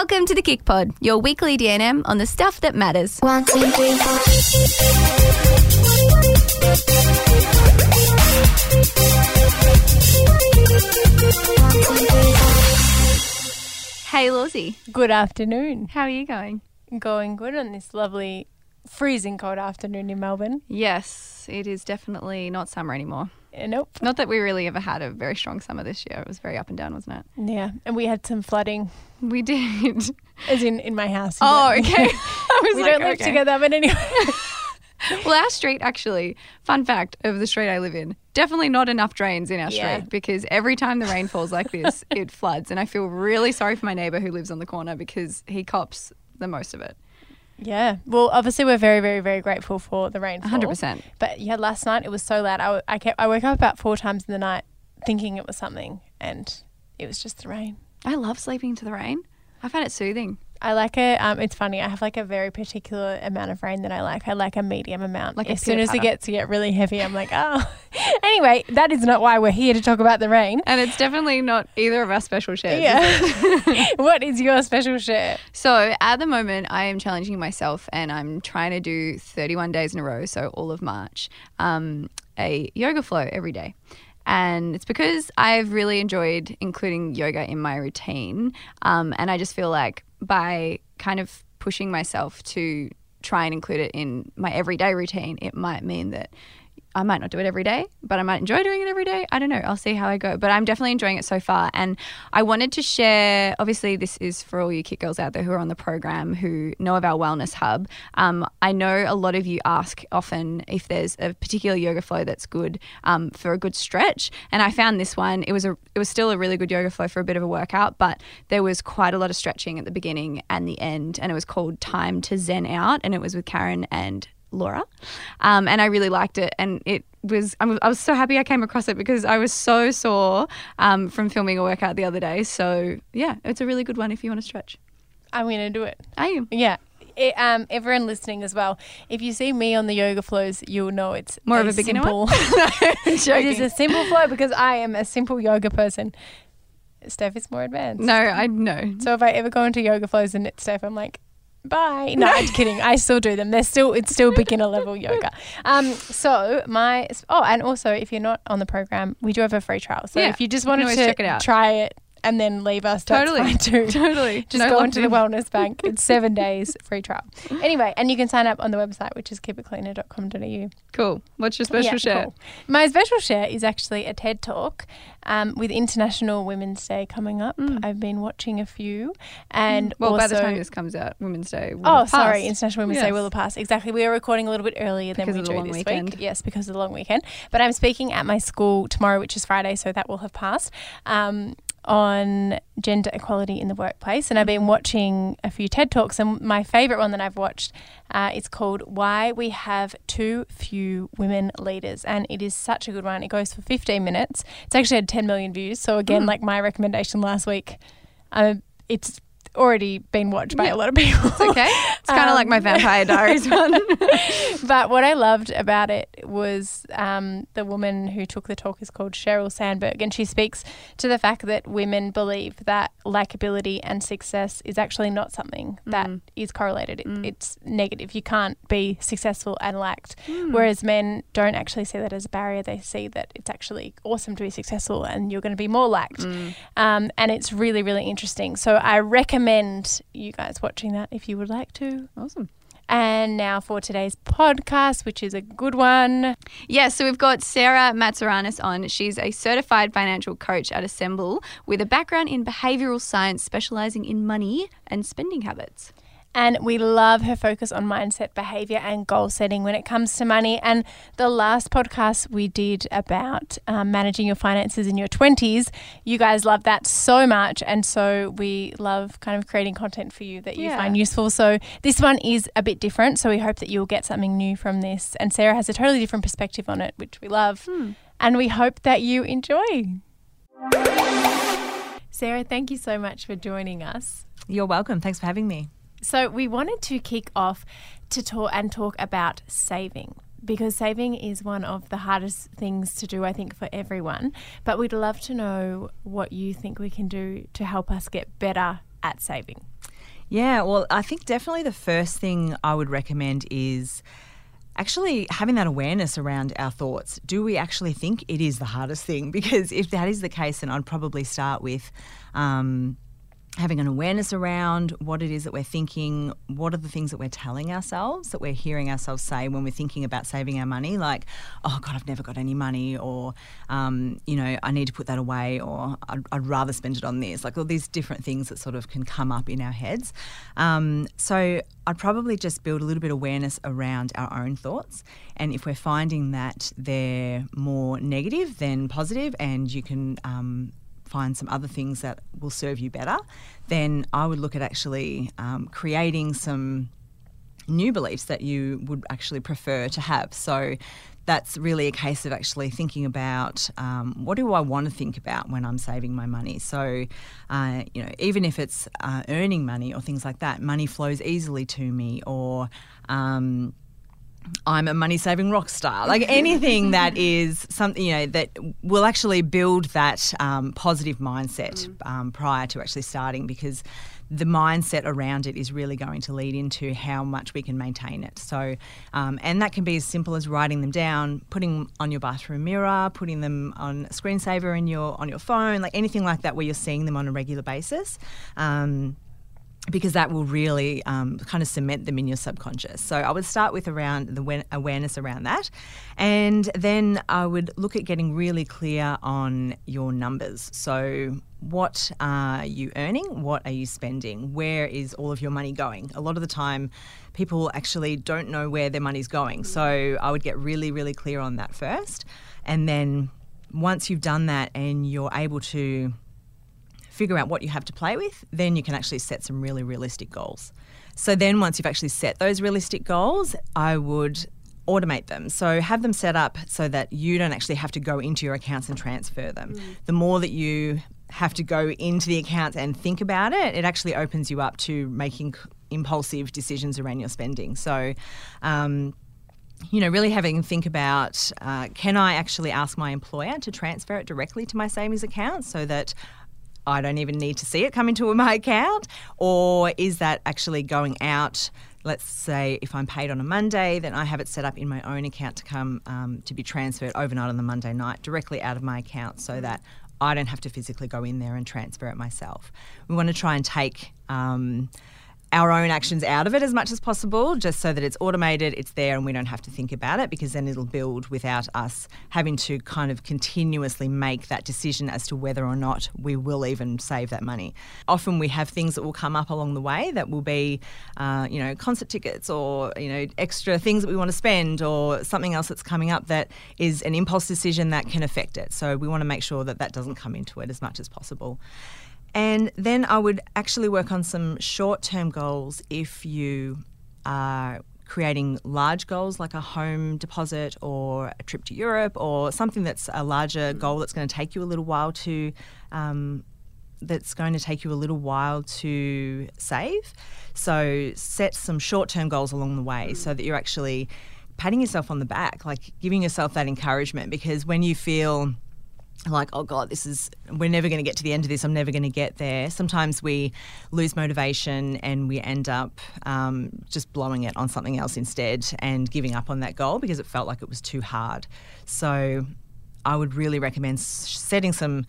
Welcome to the KIC Pod, your weekly DNM on the stuff that matters. One, two, three, four. Hey, Lawsy, Good afternoon. how are you going? Going good on this lovely freezing cold afternoon in Melbourne. Yes, it is definitely not summer anymore. Nope. Not that we really ever had a very strong summer this year. It was very up and down, wasn't it? Yeah, and we had some flooding, We did. as in in my house. Oh, But- okay. We like, don't live okay. together, but anyway. Well, our street actually, fun fact of the street I live in, definitely not enough drains in our Yeah. street because every time the rain falls like this, it floods. And I feel really sorry for my neighbour who lives on the corner because he cops the most of it. Yeah. Well, obviously we're very, very, very grateful for the rainfall. 100%. But yeah, last night it was so loud. I, I kept I woke up about four times in the night thinking it was something, and it was just the rain. I love sleeping to the rain. I find it soothing. I like a. Um, it's funny. I have like a very particular amount of rain that I like. I like a medium amount. Like as soon as it gets to get really heavy, I'm like, oh. anyway, that is not why we're here to talk about the rain. And it's definitely not either of our special shares. is? Yeah. what is your special share? So at the moment, I am challenging myself and I'm trying to do 31 days in a row, so all of March, um, a yoga flow every day. And it's because I've really enjoyed including yoga in my routine. Um, and I just feel like by kind of pushing myself to try and include it in my everyday routine, it might mean that I might not do it every day, but I might enjoy doing it every day. I don't know. I'll see how I go. But I'm definitely enjoying it so far. And I wanted to share obviously, this is for all you KIC Girls out there who are on the program who know of our Wellness Hub. Um, I know a lot of you ask often if there's a particular yoga flow that's good um, for a good stretch. And I found this one. It was a it was still a really good yoga flow for a bit of a workout, but there was quite a lot of stretching at the beginning and the end. And it was called Time to Zen Out. And it was with Karen and Laura, um, and I really liked it. And it was I was- so happy I came across it because I was so sore um, from filming a workout the other day. So yeah, it's a really good one if you want to stretch. I'm going to do it. Are you Yeah. It, um, everyone listening as well, if you see me on the yoga flows, you'll know it's More of a beginner simple. one? it is a simple flow because I am a simple yoga person. Steph is more advanced. no, I know. So if I ever go into yoga flows and it's Steph, I'm like, bye. No, I'm kidding. I still do them. They're still it's still beginner level yoga. Um, so my oh, and also if you're not on the program, we do have a free trial. So Yeah, if you just wanted always to check it out. try it and then leave us, Totally. Totally. Just No go into the. Wellness Bank. It's seven days free trial. Anyway, and you can sign up on the website, which is keepitcleaner.com.au. Cool. What's your special Yeah, share? cool. My special share is actually a TED talk um, with International Women's Day coming up. I've been watching a few, and Mm. Well, by the time this comes out, Women's Day. will Oh, sorry. International Women's Day will have passed. Exactly. We are recording a little bit earlier than Because we of the do long this weekend. week. Yes, because of the long weekend. But I'm speaking at my school tomorrow, which is Friday, so that will have passed. Um, on gender equality in the workplace, and I've been watching a few TED talks, and my favorite one that I've watched uh, is called "Why We Have Too Few Women Leaders," and it is such a good one. It goes for 15 minutes. It's actually had 10 million views. So again, like my recommendation last week, um, it's already been watched by Yeah. a lot of people. It's okay. It's kind of like my Um, Vampire Diaries one. but what I loved about it was um, the woman who took the talk is called Sheryl Sandberg, and she speaks to the fact that women believe that likability and success is actually not something that is correlated. It, It's negative. You can't be successful and liked. Whereas men don't actually see that as a barrier. They see that it's actually awesome to be successful and you're going to be more liked. Um, and it's really, really interesting. So I recommend you guys watching that if you would like to. awesome. And now for today's podcast, which is a good one. Yeah, so we've got Sarah Matzouranis on. She's a certified financial coach at Assemble with a background in behavioral science, specializing in money and spending habits. And we love her focus on mindset, behavior, and goal setting when it comes to money. And the last podcast we did about um, managing your finances in your 20s, you guys loved that so much. And so we love kind of creating content for you that you Yeah. find useful. So this one is a bit different. So we hope that you'll get something new from this. And Sarah has a totally different perspective on it, which we love. And we hope that you enjoy. Sarah, thank you so much for joining us. You're welcome. Thanks for having me. So we wanted to kick off to talk and talk about saving because saving is one of the hardest things to do I think for everyone but we'd love to know what you think we can do to help us get better at saving. Yeah, well, I think definitely the first thing I would recommend is actually having that awareness around our thoughts. Do we actually think it is the hardest thing? Because if that is the case, then I'd probably start with. Um, having an awareness around what it is that we're thinking, what are the things that we're telling ourselves, that we're hearing ourselves say when we're thinking about saving our money, like, oh God, I've never got any money, or, um, you know, I need to put that away, or I'd, I'd, rather spend it on this, like all these different things that sort of can come up in our heads. Um, so I'd probably just build a little bit of awareness around our own thoughts. And if we're finding that they're more negative than positive, and you can um, find some other things that will serve you better, then I would look at actually um, creating some new beliefs that you would actually prefer to have. So that's really a case of actually thinking about um, what do I want to think about when I'm saving my money. So, uh, you know, even if it's uh, earning money or things like that, money flows easily to me, or um, I'm a money saving rock star. Like anything that is something, you know, that will actually build that um, positive mindset mm. um, prior to actually starting because the mindset around it is really going to lead into how much we can maintain it. So, um, and that can be as simple as writing them down, putting on your bathroom mirror, putting them on a screensaver in your on your phone, like anything like that, where you're seeing them on a regular basis. Um, because that will really um, kind of cement them in your subconscious. So I would start with around the awareness around that, and then I would look at getting really clear on your numbers. So what are you earning? What are you spending? Where is all of your money going? A lot of the time, people actually don't know where their money's going. So I would get really, really clear on that first, and then once you've done that and you're able to figure out what you have to play with, then you can actually set some really realistic goals. So then once you've actually set those realistic goals, I would automate them. So have them set up so that you don't actually have to go into your accounts and transfer them. Mm. The more that you have to go into the accounts and think about it, it actually opens you up to making impulsive decisions around your spending. So, um, you know, really having think about uh, can I actually ask my employer to transfer it directly to my savings account so that I don't even need to see it come into my account? Or is that actually going out? Let's say if I'm paid on a Monday, then I have it set up in my own account to come um, to be transferred overnight on the Monday night directly out of my account so that I don't have to physically go in there and transfer it myself. We want to try and take um, our own actions out of it as much as possible, just so that it's automated, it's there, and we don't have to think about it because then it'll build without us having to kind of continuously make that decision as to whether or not we will even save that money. Often we have things that will come up along the way that will be, uh, you know, concert tickets or, you know, extra things that we want to spend or something else that's coming up that is an impulse decision that can affect it. So we want to make sure that that doesn't come into it as much as possible. And then I would actually work on some short term goals if you are creating large goals like a home deposit or a trip to Europe or something that's a larger goal that's going to take you a little while to. Um, that's going to take you a little while to save. So set some short term goals along the way so that you're actually patting yourself on the back, like giving yourself that encouragement because when you feel like, oh God, this is, we're never going to get to the end of this. I'm never going to get there. Sometimes we lose motivation and we end up um, just blowing it on something else instead and giving up on that goal because it felt like it was too hard. So I would really recommend setting some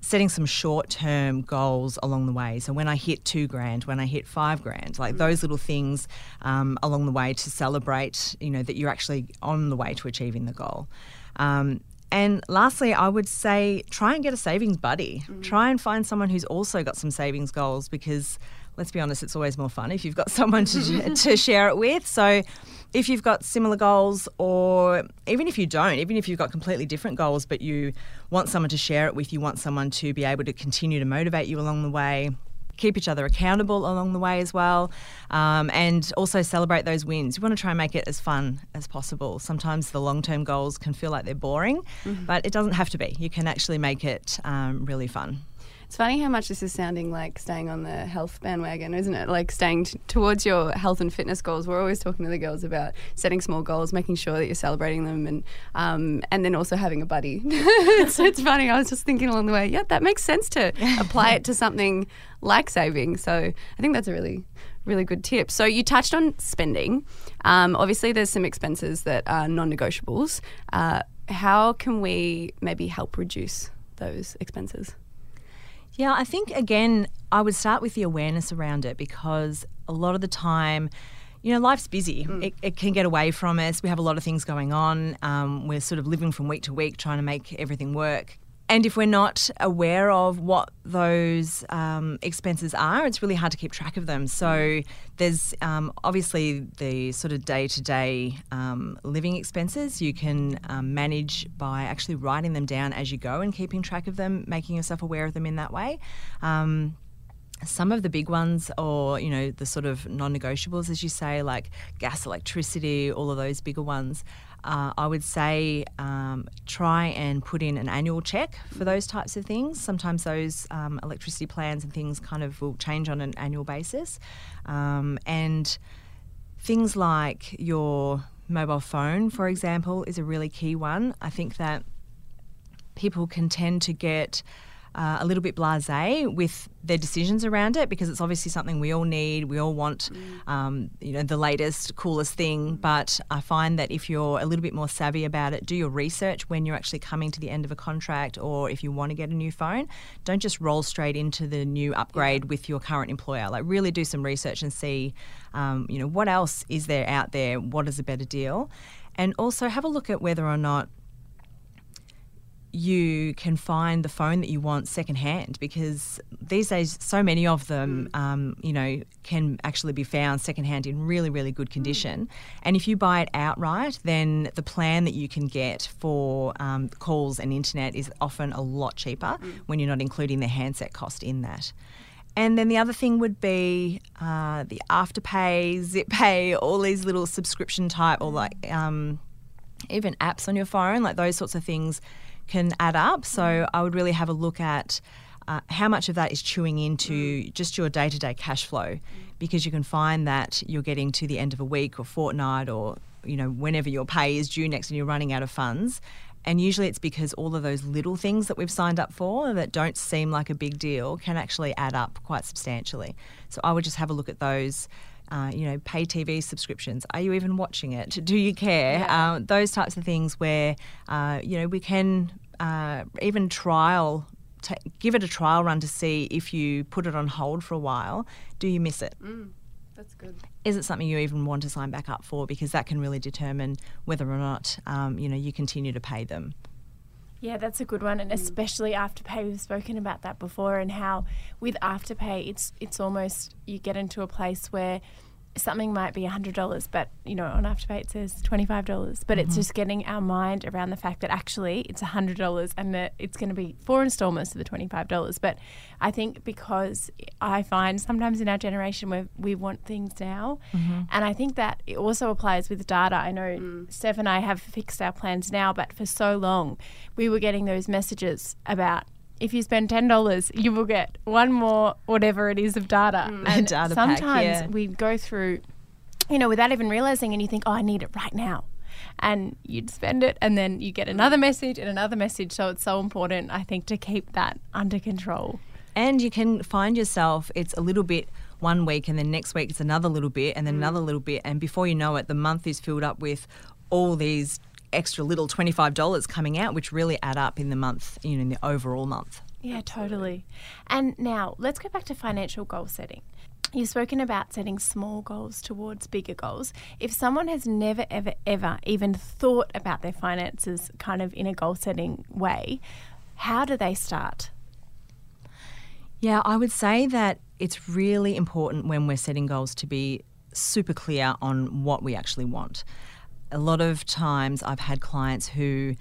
setting some short-term goals along the way. So when I hit two grand, when I hit five grand, like mm. those little things um, along the way to celebrate, you know, that you're actually on the way to achieving the goal. Um, and lastly, I would say try and get a savings buddy. Mm. Try and find someone who's also got some savings goals because let's be honest, it's always more fun if you've got someone to, to share it with. So if you've got similar goals, or even if you don't, even if you've got completely different goals, but you want someone to share it with, you want someone to be able to continue to motivate you along the way, keep each other accountable along the way as well, um, and also celebrate those wins. You want to try and make it as fun as possible. Sometimes the long term goals can feel like they're boring, mm-hmm. but it doesn't have to be. You can actually make it um, really fun. It's funny how much this is sounding like staying on the health bandwagon, isn't it? Like staying t- towards your health and fitness goals. We're always talking to the girls about setting small goals, making sure that you're celebrating them, and um, and then also having a buddy. it's, it's funny. I was just thinking along the way. Yeah, that makes sense to apply it to something like saving. So I think that's a really really good tip. So you touched on spending. Um, obviously, there's some expenses that are non-negotiables. Uh, how can we maybe help reduce those expenses? Yeah, I think again, I would start with the awareness around it because a lot of the time, you know, life's busy. It, it can get away from us. We have a lot of things going on. Um, we're sort of living from week to week, trying to make everything work. And if we're not aware of what those um, expenses are, it's really hard to keep track of them. So there's um, obviously the sort of day to day living expenses you can um, manage by actually writing them down as you go and keeping track of them, making yourself aware of them in that way. Um, some of the big ones, or you know, the sort of non-negotiables, as you say, like gas, electricity, all of those bigger ones. Uh, I would say um, try and put in an annual check for those types of things. Sometimes those um, electricity plans and things kind of will change on an annual basis, um, and things like your mobile phone, for example, is a really key one. I think that people can tend to get uh, a little bit blasé with their decisions around it because it's obviously something we all need. We all want, um, you know, the latest, coolest thing. But I find that if you're a little bit more savvy about it, do your research when you're actually coming to the end of a contract or if you want to get a new phone. Don't just roll straight into the new upgrade with your current employer. Like really do some research and see, um, you know, what else is there out there? What is a better deal? And also have a look at whether or not you can find the phone that you want secondhand because these days so many of them um, you know can actually be found secondhand in really really good condition. And if you buy it outright then the plan that you can get for um, calls and internet is often a lot cheaper when you're not including the handset cost in that. And then the other thing would be uh, the afterpay zip pay all these little subscription type or like um, even apps on your phone, like those sorts of things can add up. So mm. I would really have a look at uh, how much of that is chewing into mm. just your day to day cash flow. Mm. Because you can find that you're getting to the end of a week or fortnight or you know whenever your pay is due next and you're running out of funds and usually it's because all of those little things that we've signed up for that don't seem like a big deal can actually add up quite substantially so i would just have a look at those uh, you know, pay TV subscriptions. Are you even watching it? Do you care? Uh, those types of things where, uh, you know, we can uh, even trial, ta give it a trial run to see if you put it on hold for a while, do you miss it? That's good. Is it something you even want to sign back up for? Because that can really determine whether or not, um, you know, you continue to pay them. Yeah, that's a good one, and especially Afterpay. We've spoken about that before, and how with Afterpay, it's it's almost you get into a place where something might be hundred dollars, but you know on Afterpay it says twenty five dollars. But it's mm-hmm. just getting our mind around the fact that actually it's hundred dollars, and that it's going to be four installments of the twenty five dollars. But I think because I find sometimes in our generation where we want things now, mm-hmm. and I think that it also applies with data. I know mm. Steph and I have fixed our plans now, but for so long we were getting those messages about if you spend ten dollars, you will get one more whatever it is of data. Mm, and Data pack, sometimes yeah. we go through, you know, without even realizing, and you think, oh, I need it right now. And you'd spend it, and then you get mm. another message and another message. So it's so important, I think, to keep that under control. And you can find yourself, it's a little bit one week, and then next week it's another little bit, and then mm. another little bit. And before you know it, the month is filled up with all these extra little $25 coming out, which really add up in the month, you know, in the overall month. Yeah, totally. And now let's go back to financial goal setting. You've spoken about setting small goals towards bigger goals. If someone has never, ever, ever even thought about their finances kind of in a goal setting way, how do they start? Yeah, I would say that it's really important when we're setting goals to be super clear on what we actually want. A lot of times I've had clients who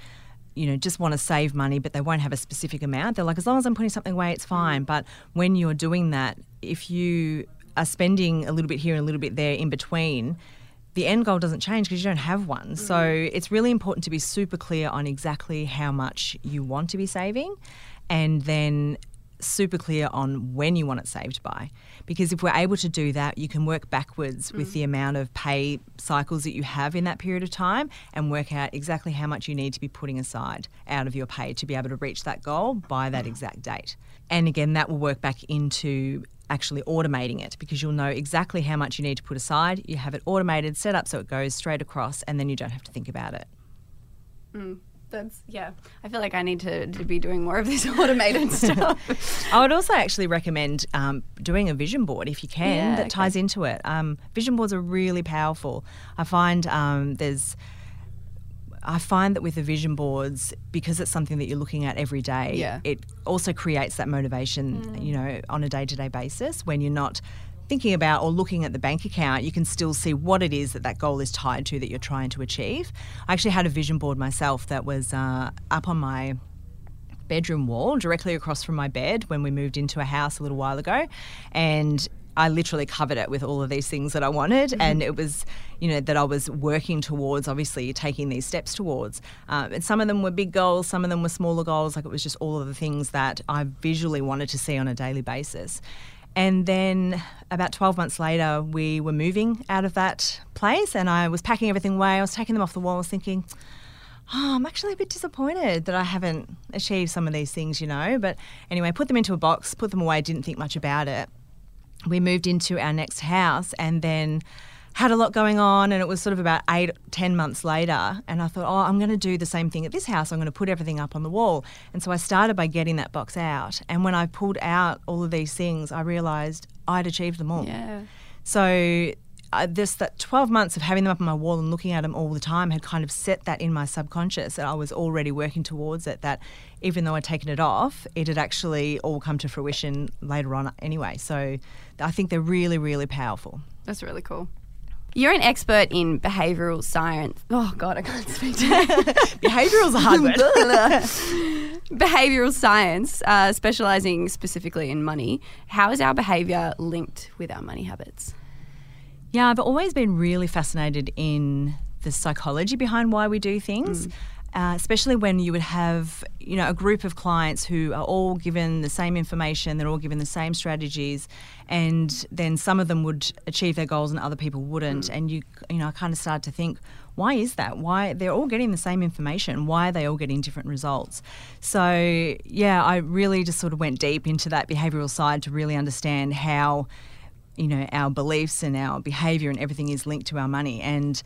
you know just want to save money but they won't have a specific amount. They're like as long as I'm putting something away it's mm. fine. But when you're doing that, if you are spending a little bit here and a little bit there in between, the end goal doesn't change because you don't have one. So mm-hmm. it's really important to be super clear on exactly how much you want to be saving and then super clear on when you want it saved by. Because if we're able to do that, you can work backwards with the mm. amount of pay cycles that you have in that period of time and work out exactly how much you need to be putting aside out of your pay to be able to reach that goal by that mm. exact date. And again, that will work back into actually automating it because you'll know exactly how much you need to put aside. You have it automated, set up so it goes straight across, and then you don't have to think about it. Mm. That's yeah. I feel like I need to, to be doing more of this automated stuff. I would also actually recommend um, doing a vision board if you can Yeah, that okay. ties into it. Um, vision boards are really powerful. I find um, there's. I find that with the vision boards, because it's something that you're looking at every day, Yeah. it also creates that motivation, you know, on a day to day basis when you're not thinking about or looking at the bank account, you can still see what it is that that goal is tied to that you're trying to achieve. I actually had a vision board myself that was uh, up on my bedroom wall directly across from my bed when we moved into a house a little while ago and I literally covered it with all of these things that I wanted, and it was, you know, that I was working towards. Obviously, taking these steps towards. Um, and some of them were big goals, some of them were smaller goals. Like it was just all of the things that I visually wanted to see on a daily basis. And then about 12 months later, we were moving out of that place, and I was packing everything away. I was taking them off the wall. I was thinking, oh, I'm actually a bit disappointed that I haven't achieved some of these things, you know. But anyway, put them into a box, put them away, didn't think much about it. We moved into our next house and then had a lot going on and it was sort of about eight, ten months later and I thought, oh, I'm going to do the same thing at this house. I'm going to put everything up on the wall. And so I started by getting that box out. And when I pulled out all of these things, I realised I'd achieved them all. yeah. So uh, this that 12 months of having them up on my wall and looking at them all the time had kind of set that in my subconscious that I was already working towards it that even though I'd taken it off it had actually all come to fruition later on anyway so I think they're really really powerful That's really cool. You're an expert in behavioral science. Oh God, I can't speak. today. behavioral's a hard word behavioral science, uh, specializing specifically in money. How is our behavior linked with our money habits? Yeah, I've always been really fascinated in the psychology behind why we do things. Uh, especially when you would have, you know, a group of clients who are all given the same information, they're all given the same strategies, and then some of them would achieve their goals and other people wouldn't. And you, you know, I kind of started to think, why is that? Why they're all getting the same information? Why are they all getting different results? So yeah, I really just sort of went deep into that behavioural side to really understand how you know our beliefs and our behavior and everything is linked to our money and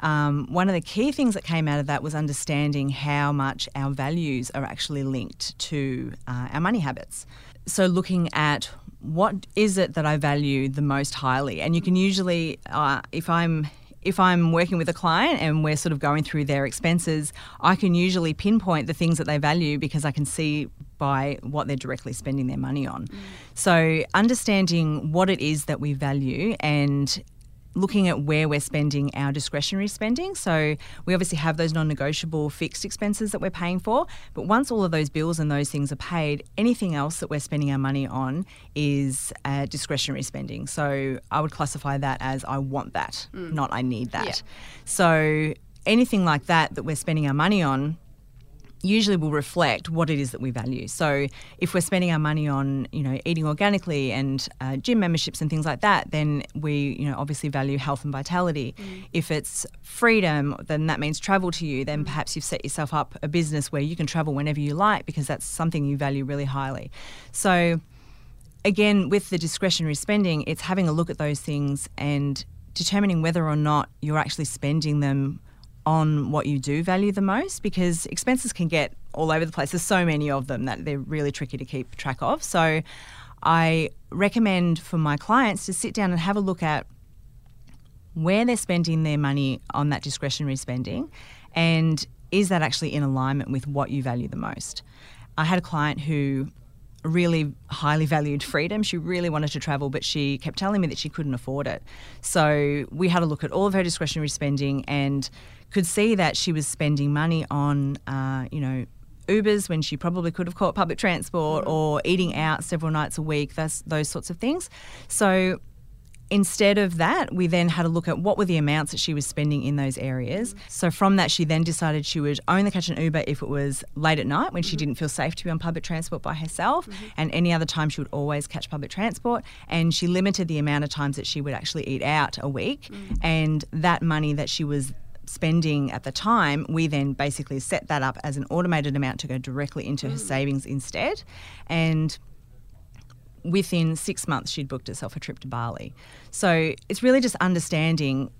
um, one of the key things that came out of that was understanding how much our values are actually linked to uh, our money habits. So, looking at what is it that I value the most highly, and you can usually, uh, if I'm if I'm working with a client and we're sort of going through their expenses, I can usually pinpoint the things that they value because I can see by what they're directly spending their money on. So, understanding what it is that we value and looking at where we're spending our discretionary spending. So we obviously have those non-negotiable fixed expenses that we're paying for, but once all of those bills and those things are paid, anything else that we're spending our money on is uh, discretionary spending. So I would classify that as I want that, not I need that. Yeah. So anything like that that we're spending our money on usually will reflect what it is that we value. So if we're spending our money on, you know, eating organically and uh, gym memberships and things like that, then we, you know, obviously value health and vitality. If it's freedom, then that means travel to you. Then perhaps you've set yourself up a business where you can travel whenever you like because that's something you value really highly. So again, with the discretionary spending, it's having a look at those things and determining whether or not you're actually spending them on what you do value the most because expenses can get all over the place. There's so many of them that they're really tricky to keep track of. So I recommend for my clients to sit down and have a look at where they're spending their money on that discretionary spending and is that actually in alignment with what you value the most. I had a client who really highly valued freedom. She really wanted to travel, but she kept telling me that she couldn't afford it. So we had a look at all of her discretionary spending and could see that she was spending money on, uh, you know, Ubers when she probably could have caught public transport or eating out several nights a week, those, those sorts of things. So instead of that, we then had a look at what were the amounts that she was spending in those areas. Mm. So from that, she then decided she would only catch an Uber if it was late at night when she mm-hmm. didn't feel safe to be on public transport by herself, mm-hmm. and any other time she would always catch public transport. And she limited the amount of times that she would actually eat out a week, mm. and that money that she was spending at the time, we then basically set that up as an automated amount to go directly into her savings instead. And within six months, she'd booked herself a trip to Bali. So it's really just understanding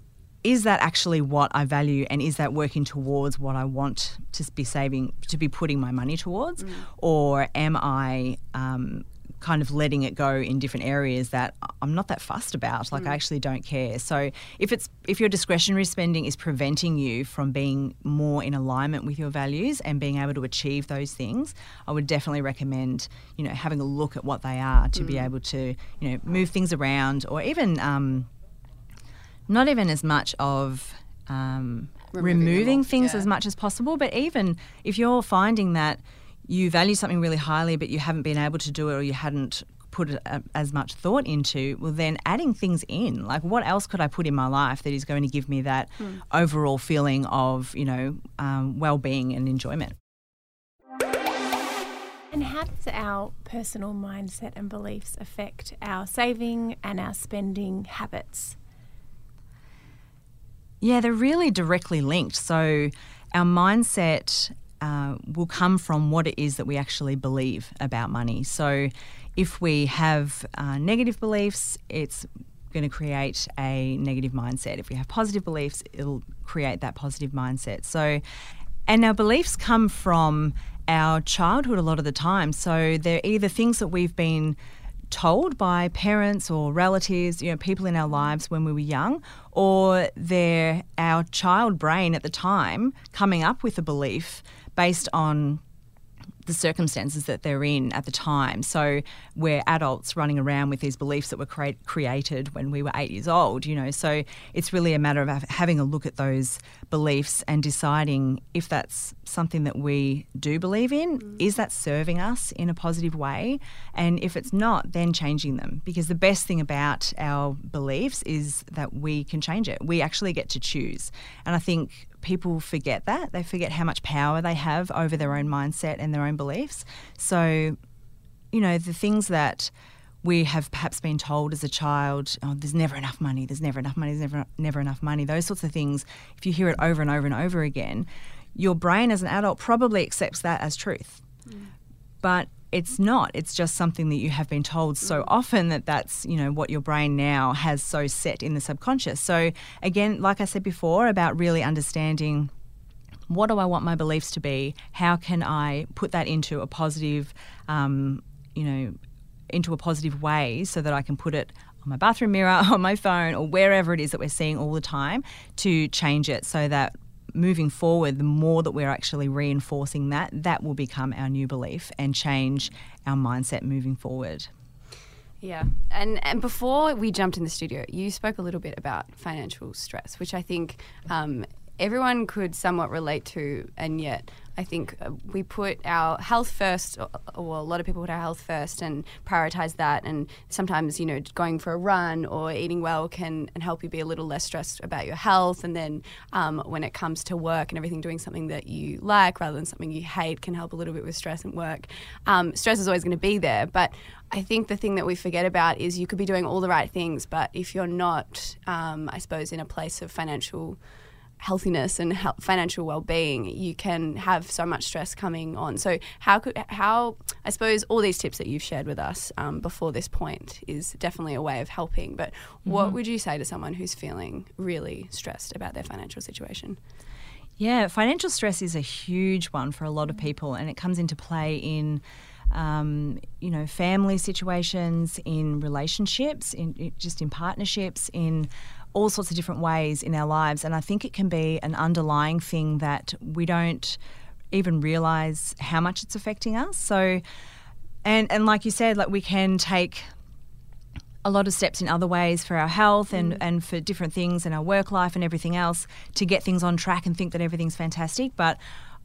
is that actually what I value and is that working towards what I want to be saving, to be putting my money towards? Or am I um, kind of letting it go in different areas that I'm not that fussed about? Like I actually don't care. So if it's if your discretionary spending is preventing you from being more in alignment with your values and being able to achieve those things, I would definitely recommend you know having a look at what they are to be able to you know move things around or even. Um, not even as much of um, Removing removing, things yeah. as much as possible, but even if you're finding that you value something really highly, but you haven't been able to do it or you hadn't put uh, as much thought into, well, then adding things in. Like, what else could I put in my life that is going to give me that overall feeling of, you know, um, well being and enjoyment? And how does our personal mindset and beliefs affect our saving and our spending habits? Yeah, they're really directly linked. So our mindset uh, will come from what it is that we actually believe about money. So if we have uh, negative beliefs, it's going to create a negative mindset. If we have positive beliefs, it'll create that positive mindset. So, and our beliefs come from our childhood a lot of the time. So they're either things that we've been told by parents or relatives, you know, people in our lives when we were young, or they're our child brain at the time coming up with a belief based on the circumstances that they're in at the time. So we're adults running around with these beliefs that were create, created when we were eight years old, you know. So it's really a matter of having a look at those beliefs and deciding if that's something that we do believe in, mm. is that serving us in a positive way? And if it's not, then changing them. Because the best thing about our beliefs is that we can change it. We actually get to choose. And I think people forget that. They forget how much power they have over their own mindset and their own beliefs. So, you know, the things that we have perhaps been told as a child, oh, there's never enough money, there's never enough money, there's never, never enough money, those sorts of things, if you hear it over and over and over again, your brain as an adult probably accepts that as truth. Mm. But it's not. It's just something that you have been told so often that that's, you know, what your brain now has so set in the subconscious. So, again, like I said before, about really understanding what do I want my beliefs to be? How can I put that into a positive, um, you know, into a positive way so that I can put it on my bathroom mirror, on my phone, or wherever it is that we're seeing all the time to change it so that moving forward, the more that we're actually reinforcing that, that will become our new belief and change our mindset moving forward. Yeah, and and before we jumped in the studio, you spoke a little bit about financial stress, which I think um, everyone could somewhat relate to, and yet I think uh, we put our health first, or, or a lot of people put our health first and prioritize that. And sometimes, you know, going for a run or eating well can and help you be a little less stressed about your health. And then um, when it comes to work and everything, doing something that you like rather than something you hate can help a little bit with stress and work. Um, stress is always going to be there, but I think the thing that we forget about is you could be doing all the right things, but if you're not, um, I suppose, in a place of financial healthiness and hel- financial well-being you can have so much stress coming on. So how could how i suppose all these tips that you've shared with us um, before this point is definitely a way of helping but what would you say to someone who's feeling really stressed about their financial situation? Yeah, financial stress is a huge one for a lot of people, and it comes into play in, um, you know, family situations, in relationships, in- just in partnerships, in all sorts of different ways in our lives. And I think it can be an underlying thing that we don't even realize how much it's affecting us. So, and and like you said, like we can take a lot of steps in other ways for our health and, mm. and for different things in our work life and everything else to get things on track and think that everything's fantastic. But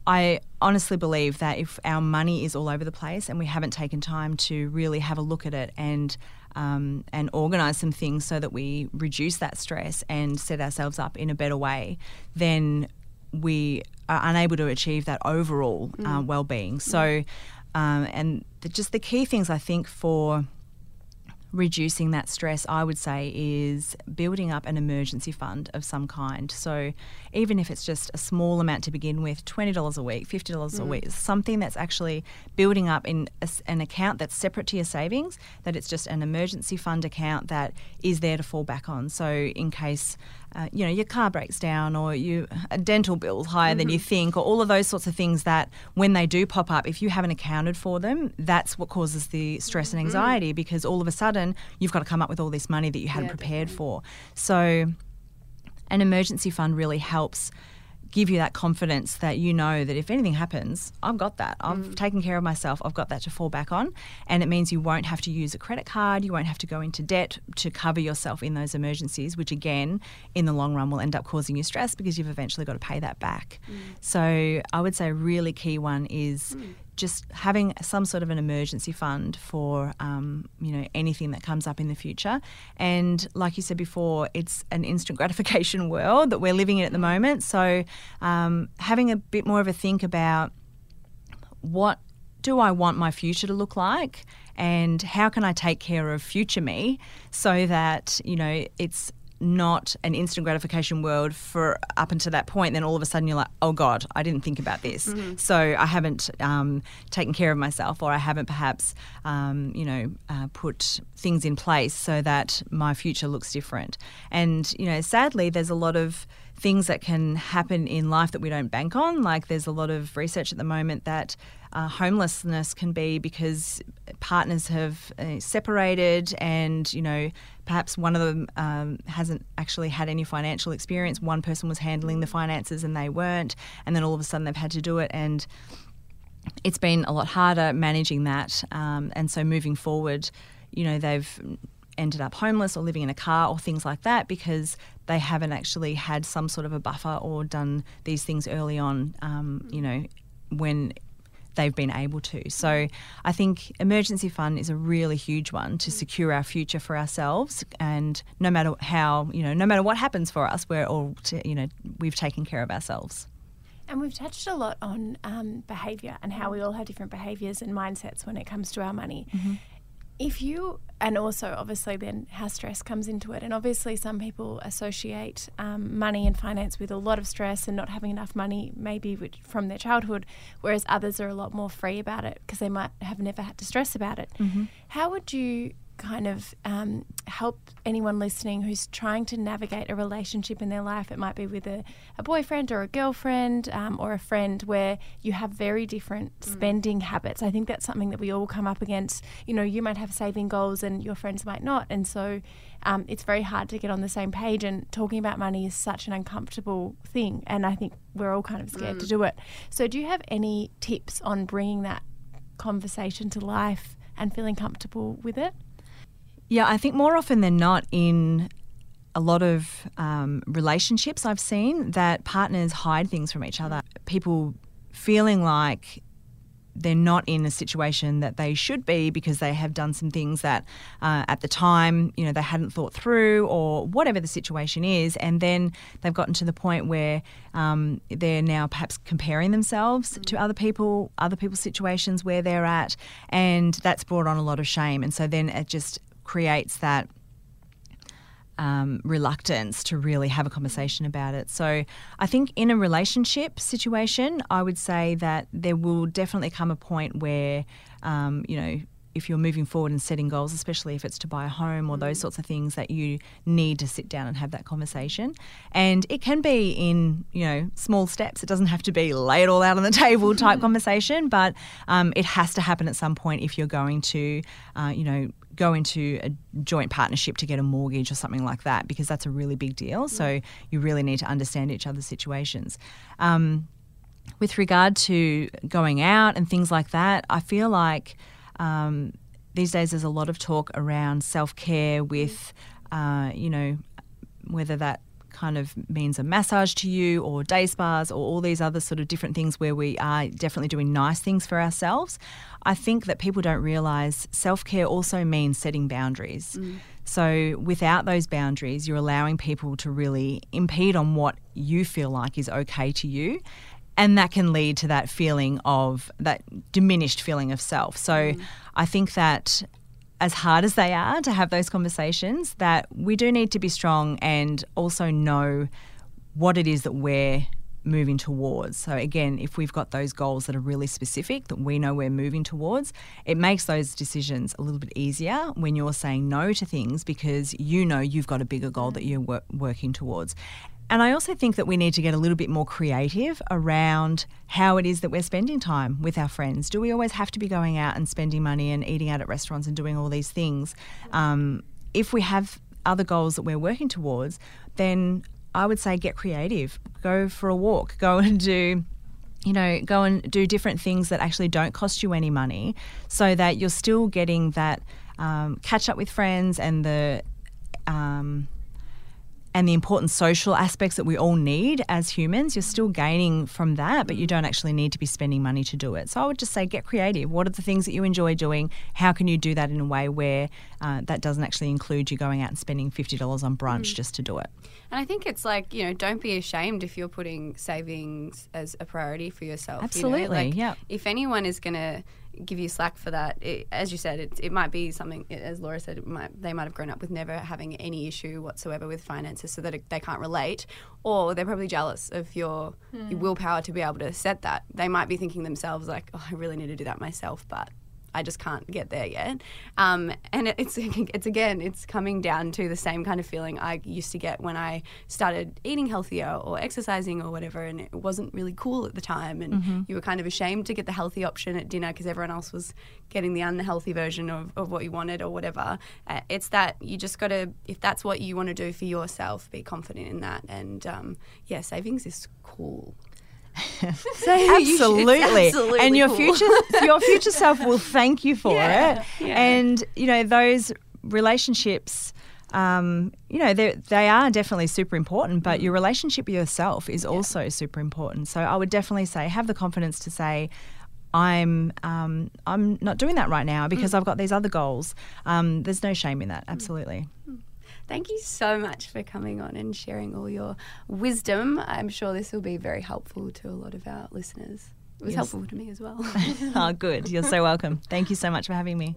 I honestly believe that if our money is all over the place and we haven't taken time to really have a look at it and um, and organise some things so that we reduce that stress and set ourselves up in a better way, then we are unable to achieve that overall uh, well-being. So, um, and the, just the key things I think for reducing that stress, I would say, is building up an emergency fund of some kind. So, even if it's just a small amount to begin with $20 a week, $50 a mm. week, something that's actually building up in a an account that's separate to your savings, that it's just an emergency fund account that is there to fall back on. So, in case uh, you know your car breaks down or you a dental bill's higher than you think or all of those sorts of things that when they do pop up if you haven't accounted for them that's what causes the stress and anxiety because all of a sudden you've got to come up with all this money that you hadn't Yeah, prepared for. So an emergency fund really helps give you that confidence that you know that if anything happens, I've got that. I've mm. taken care of myself. I've got that to fall back on. And it means you won't have to use a credit card. You won't have to go into debt to cover yourself in those emergencies, which again, in the long run, will end up causing you stress because you've eventually got to pay that back. Mm. So I would say a really key one is mm. Just having some sort of an emergency fund for um, you know anything that comes up in the future. And like you said before, it's an instant gratification world that we're living in at the moment. So um, having a bit more of a think about what do I want my future to look like, and how can I take care of future me so that you know it's not an instant gratification world for up until that point. Then all of a sudden you're like, oh God, I didn't think about this. So I haven't um, taken care of myself, or I haven't perhaps, um, you know, uh, put things in place so that my future looks different. And, you know, sadly, there's a lot of things that can happen in life that we don't bank on. Like there's a lot of research at the moment that uh, homelessness can be because partners have uh, separated and, you know, perhaps one of them um, hasn't actually had any financial experience. One person was handling the finances and they weren't. And then all of a sudden they've had to do it. And it's been a lot harder managing that. Um, and so moving forward, you know, they've ended up homeless or living in a car or things like that because they haven't actually had some sort of a buffer or done these things early on, um, you know, when they've been able to. So I think emergency fund is a really huge one to secure our future for ourselves and no matter how, you know, no matter what happens for us, we're all, to, you know, we've taken care of ourselves. And we've touched a lot on um, behaviour and how we all have different behaviours and mindsets when it comes to our money. If you, and also obviously then how stress comes into it, and obviously some people associate um, money and finance with a lot of stress and not having enough money, maybe which, from their childhood, whereas others are a lot more free about it because they might have never had to stress about it. How would you kind of um, help anyone listening who's trying to navigate a relationship in their life. It might be with a, a boyfriend or a girlfriend um, or a friend where you have very different spending habits. I think that's something that we all come up against. You know, you might have saving goals and your friends might not. And so um, it's very hard to get on the same page. And talking about money is such an uncomfortable thing. And I think we're all kind of scared to do it. So, do you have any tips on bringing that conversation to life and feeling comfortable with it? Yeah, I think more often than not in a lot of um, relationships I've seen that partners hide things from each other. People feeling like they're not in a situation that they should be because they have done some things that uh, at the time you know they hadn't thought through or whatever the situation is. And then they've gotten to the point where um, they're now perhaps comparing themselves to other people other people's situations where they're at. And that's brought on a lot of shame. And so then it just creates that um, reluctance to really have a conversation about it. So I think in a relationship situation, I would say that there will definitely come a point where, um, you know, if you're moving forward and setting goals, especially if it's to buy a home or those sorts of things, that you need to sit down and have that conversation. And it can be in, you know, small steps. It doesn't have to be lay it all out on the table type conversation, but um, it has to happen at some point if you're going to, uh, you know, go into a joint partnership to get a mortgage or something like that because that's a really big deal. So you really need to understand each other's situations. Um, with regard to going out and things like that, I feel like um, these days there's a lot of talk around self care with, uh, you know, whether that kind of means a massage to you or day spas or all these other sort of different things where we are definitely doing nice things for ourselves, I think that people don't realize self care also means setting boundaries. Mm. So, without those boundaries, you're allowing people to really impede on what you feel like is okay to you. And that can lead to that feeling of that diminished feeling of self. So, mm. I think that as hard as they are to have those conversations, that we do need to be strong and also know what it is that we're moving towards. So again, if we've got those goals that are really specific that we know we're moving towards, it makes those decisions a little bit easier when you're saying no to things because you know you've got a bigger goal that you're wor- working towards. And I also think that we need to get a little bit more creative around how it is that we're spending time with our friends. Do we always have to be going out and spending money and eating out at restaurants and doing all these things? Um, if we have other goals that we're working towards, then I would say get creative. Go for a walk. Go and do you know, go and do different things that actually don't cost you any money so that you're still getting that um, catch up with friends and the um, and the important social aspects that we all need as humans, you're still gaining from that, but you don't actually need to be spending money to do it. So I would just say get creative. What are the things that you enjoy doing? How can you do that in a way where uh, that doesn't actually include you going out and spending $50 on brunch just to do it? And I think it's like, you know, don't be ashamed if you're putting savings as a priority for yourself. you know? Absolutely, Like, yep. If anyone is going to give you slack for that, it, as you said, it, it might be something, as Laura said, it might, they might have grown up with never having any issue whatsoever with finances so that it, they can't relate. Or they're probably jealous of your, your willpower to be able to set that. They might be thinking themselves, like, oh, I really need to do that myself, but I just can't get there yet. Um, and it's it's again, it's coming down to the same kind of feeling I used to get when I started eating healthier or exercising or whatever, and it wasn't really cool at the time, and you were kind of ashamed to get the healthy option at dinner because everyone else was getting the unhealthy version of, of what you wanted or whatever. Uh, it's that you just got to, if that's what you want to do for yourself, be confident in that, and um, yeah, savings is cool. So you should- absolutely. absolutely and your cool. future your future self will thank you for Yeah, it yeah. and you know those relationships um, you know they they are definitely super important but Mm. your relationship with yourself is also super important so i would definitely say have the confidence to say I'm um, I'm not doing that right now Mm. because I've got these other goals. Um, there's no shame in that. Absolutely. Thank you so much for coming on and sharing all your wisdom. I'm sure this will be very helpful to a lot of our listeners. It was Yes. helpful to me as well. oh, good. You're so welcome. Thank you so much for having me.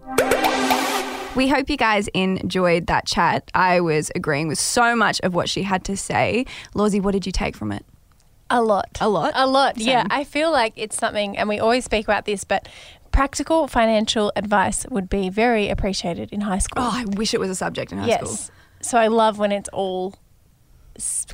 We hope you guys enjoyed that chat. I was agreeing with so much of what she had to say. Lawsy, what did you take from it? A lot. A lot? A lot. Yeah. I feel like it's something, and we always speak about this, but practical financial advice would be very appreciated in high school. Oh, I wish it was a subject in high yes. school. So I love when it's all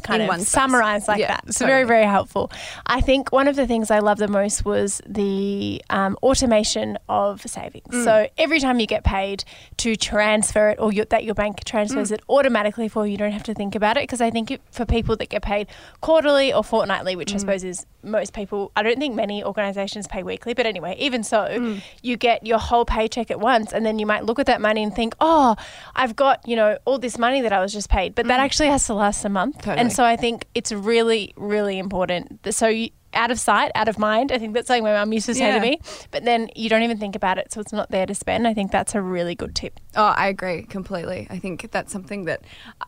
kind In of space. summarized like Yeah, that. It's very, totally. very helpful. I think one of the things I love the most was the um, automation of savings. Mm. So every time you get paid, to transfer it or your, that your bank transfers Mm. it automatically for you. You don't have to think about it because I think it, for people that get paid quarterly or fortnightly, Mm. which I suppose is most people, I don't think many organizations pay weekly, but anyway, even so, Mm. you get your whole paycheck at once and then you might look at that money and think, oh, I've got, you know, all this money that I was just paid, but that actually has to last a month. Totally. And so I think it's really, really important. So you, out of sight, out of mind. I think that's something my mum used to say Yeah. to me. But then you don't even think about it, so it's not there to spend. I think that's a really good tip. Oh, I agree completely. I think that's something that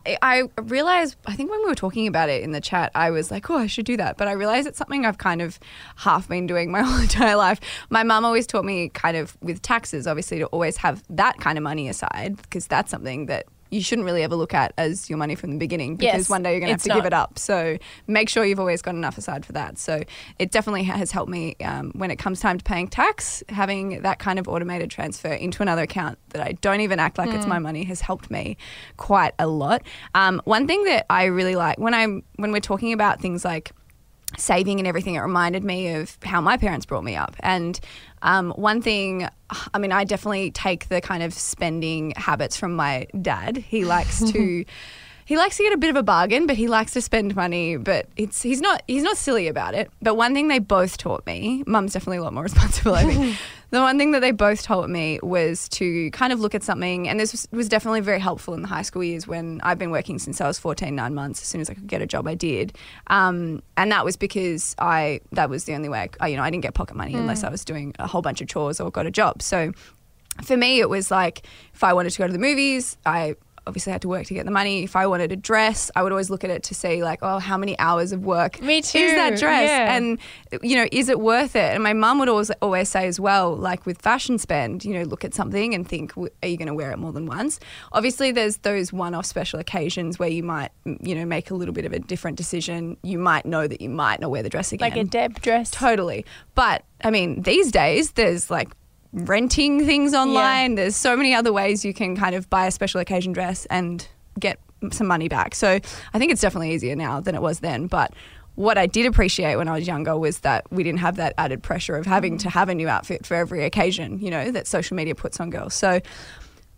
I, I realized. I think when we were talking about it in the chat, I was like, "Oh, I should do that." But I realized it's something I've kind of half been doing my whole entire life. My mum always taught me, kind of with taxes, obviously, to always have that kind of money aside because that's something that you shouldn't really ever look at as your money from the beginning because Yes, one day you're going to have to give it up. So make sure you've always got enough aside for that. So it definitely has helped me um, when it comes time to paying tax. Having that kind of automated transfer into another account that I don't even act like it's my money has helped me quite a lot. Um, one thing that I really like when I'm when we're talking about things like saving and everything, it reminded me of how my parents brought me up. And um, one thing, I mean, I definitely take the kind of spending habits from my dad. He likes to. he likes to get a bit of a bargain, but he likes to spend money. But it's he's not he's not silly about it. But one thing they both taught me, Mum's definitely a lot more responsible. I think the one thing that they both taught me was to kind of look at something, and this was, was definitely very helpful in the high school years when I've been working since I was 14, nine months. As soon as I could get a job, I did, um, and that was because I that was the only way. I, you know, I didn't get pocket money unless I was doing a whole bunch of chores or got a job. So for me, it was like if I wanted to go to the movies, I obviously had to work to get the money. If I wanted a dress, I would always look at it to see like, oh, how many hours of work Me too. is that dress, yeah. and you know, is it worth it? And my mum would always always say as well, like with fashion spend, you know, look at something and think, are you going to wear it more than once? Obviously, there's those one-off special occasions where you might, you know, make a little bit of a different decision. You might know that you might not wear the dress again, Like a Deb dress. Totally. But I mean, these days there's like renting things online. There's so many other ways you can kind of buy a special occasion dress and get some money back. So I think it's definitely easier now than it was then. But what I did appreciate when I was younger was that we didn't have that added pressure of having mm. to have a new outfit for every occasion, you know, that social media puts on girls. So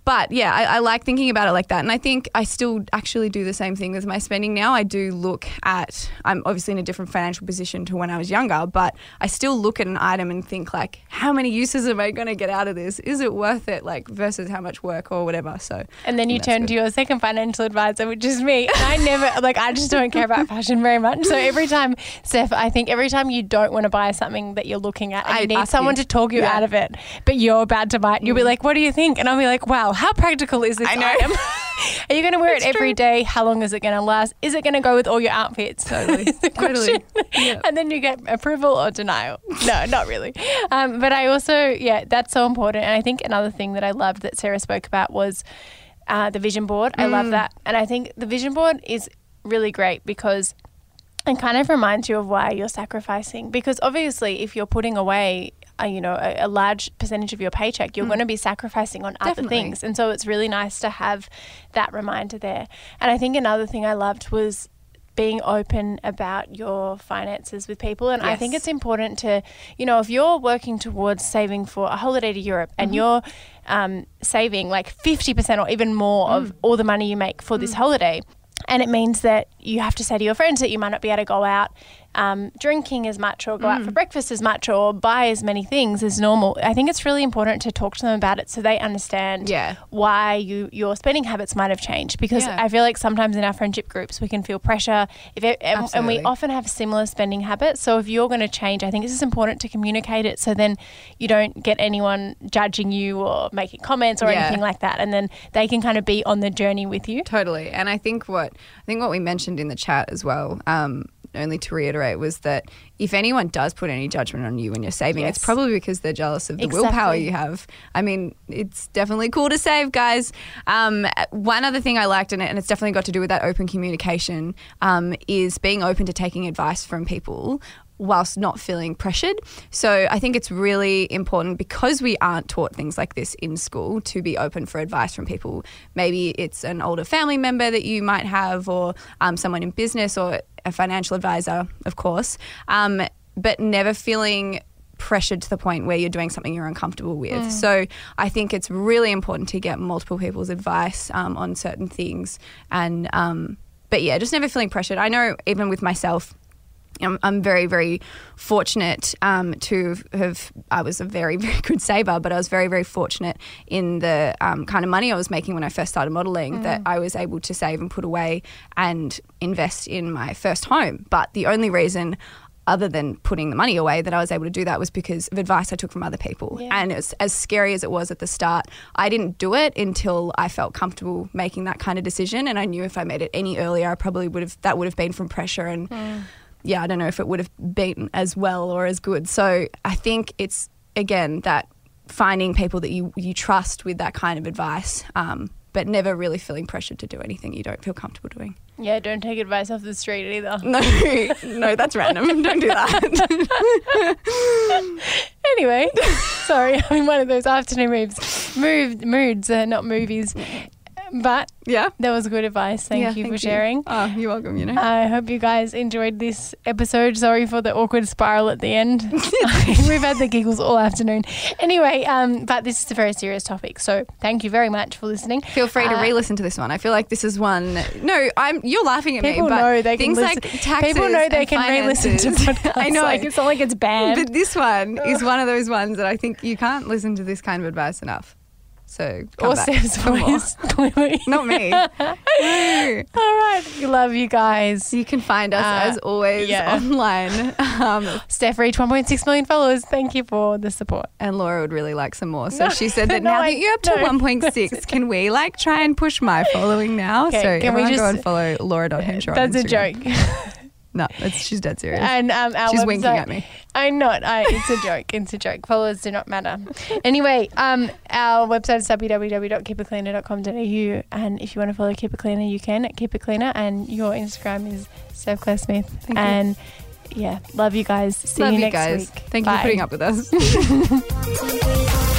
but yeah, I, I like thinking about it like that. And I think I still actually do the same thing with my spending now. I do look at, I'm obviously in a different financial position to when I was younger, but I still look at an item and think, like, how many uses am I going to get out of this? Is it worth it? Like, versus how much work or whatever. So, And then you turn good. to your second financial advisor, which is me. And I never, like, I just don't care about fashion very much. So every time, Steph, I think every time you don't want to buy something that you're looking at and I you need someone you. to talk you Yeah. Mm. out of it, but you're about to buy it, you'll be like, what do you think? And I'll be like, wow, how practical is this I know. item? Are you going to wear it every true. day? How long is it going to last? Is it going to go with all your outfits? Totally. Totally. Yeah. And then you get approval or denial. No, not really. Um, but I also, yeah, that's so important. And I think another thing that I loved that Sarah spoke about was uh, the vision board. I Mm. love that. And I think the vision board is really great because it kind of reminds you of why you're sacrificing. Because obviously, if you're putting away, uh, you know, a, a large percentage of your paycheck, you're going to be sacrificing on other Mm. Things. And so it's really nice to have that reminder there. And I think another thing I loved was being open about your finances with people. And I think it's important to, you know, if you're working towards saving for a holiday to Europe and you're um, saving like 50% or even more of all the money you make for this holiday, and it means that you have to say to your friends that you might not be able to go out um, drinking as much or go out for breakfast as much or buy as many things as normal. I think it's really important to talk to them about it so they understand Yeah. why you your spending habits might have changed. Because Yeah. I feel like sometimes in our friendship groups we can feel pressure if it, and, and we often have similar spending habits. So if you're going to change, I think it's just important to communicate it so then you don't get anyone judging you or making comments or Yeah. anything like that, and then they can kind of be on the journey with you. Totally. And I think what I think what we mentioned in the chat as well, um, only to reiterate, was that if anyone does put any judgment on you when you're saving, it's probably because they're jealous of the willpower you have. I mean, it's definitely cool to save, guys. Um, one other thing I liked, and, it, and it's definitely got to do with that open communication, um, is being open to taking advice from people whilst not feeling pressured. So I think it's really important because we aren't taught things like this in school to be open for advice from people. Maybe it's an older family member that you might have, or um, someone in business, or a financial advisor, of course. Um, but never feeling pressured to the point where you're doing something you're uncomfortable with. So I think it's really important to get multiple people's advice um, on certain things. And um, but yeah, just never feeling pressured. I know even with myself. I'm, I'm very, very fortunate um, to have. I was a very, very good saver, but I was very, very fortunate in the um, kind of money I was making when I first started modeling that I was able to save and put away and invest in my first home. But the only reason other than putting the money away that I was able to do that was because of advice I took from other people. Yeah. And it's as scary as it was at the start, I didn't do it until I felt comfortable making that kind of decision. And I knew if I made it any earlier, I probably would have that would have been from pressure and yeah, I don't know if it would have been as well or as good. So I think it's again that finding people that you you trust with that kind of advice, um, but never really feeling pressured to do anything you don't feel comfortable doing. Yeah, don't take advice off the street either. No, no, that's random. Don't do that. Anyway, sorry, I'm in one of those afternoon moves, moved moods, uh, not movies. But Yeah. that was good advice. Thank Yeah, you thank for sharing. Oh, you're welcome. You know. I hope you guys enjoyed this episode. Sorry for the awkward spiral at the end. We've had the giggles all afternoon. Anyway, um, but this is a very serious topic. So thank you very much for listening. Feel free to Uh, re-listen to this one. I feel like this is one. No, I'm. You're laughing at People me, but know they can things listen. like taxes. People know they can re-listen to finances- podcasts. I know. Like, it's not like it's banned. but this one is one of those ones that I think you can't listen to this kind of advice enough. So or back Sam's voice. Clearly. Not me. All right. We love you guys. You can find us Uh, as always yeah. online. Um, Steph reached 1.6 million followers. Thank you for the support. and Laura would really like some more. So No, she said that no, now that you're up to no. 1.6, can we like try and push my following now? Okay, so can we everyone go and follow Laura.henshaw. That's a joke. No, she's dead serious. and um, our she's website, winking at me. I'm not. I, it's a joke. It's a joke. Followers do not matter. Anyway, um, our website is www.keepitcleaner.com.au. And if you want to follow Keep It Cleaner, you can at Keep It Cleaner. And your Instagram is Steph Claire Smith. Thank you. and yeah, love you guys. See Love you you next guys. week. Thank you for putting up with us. You.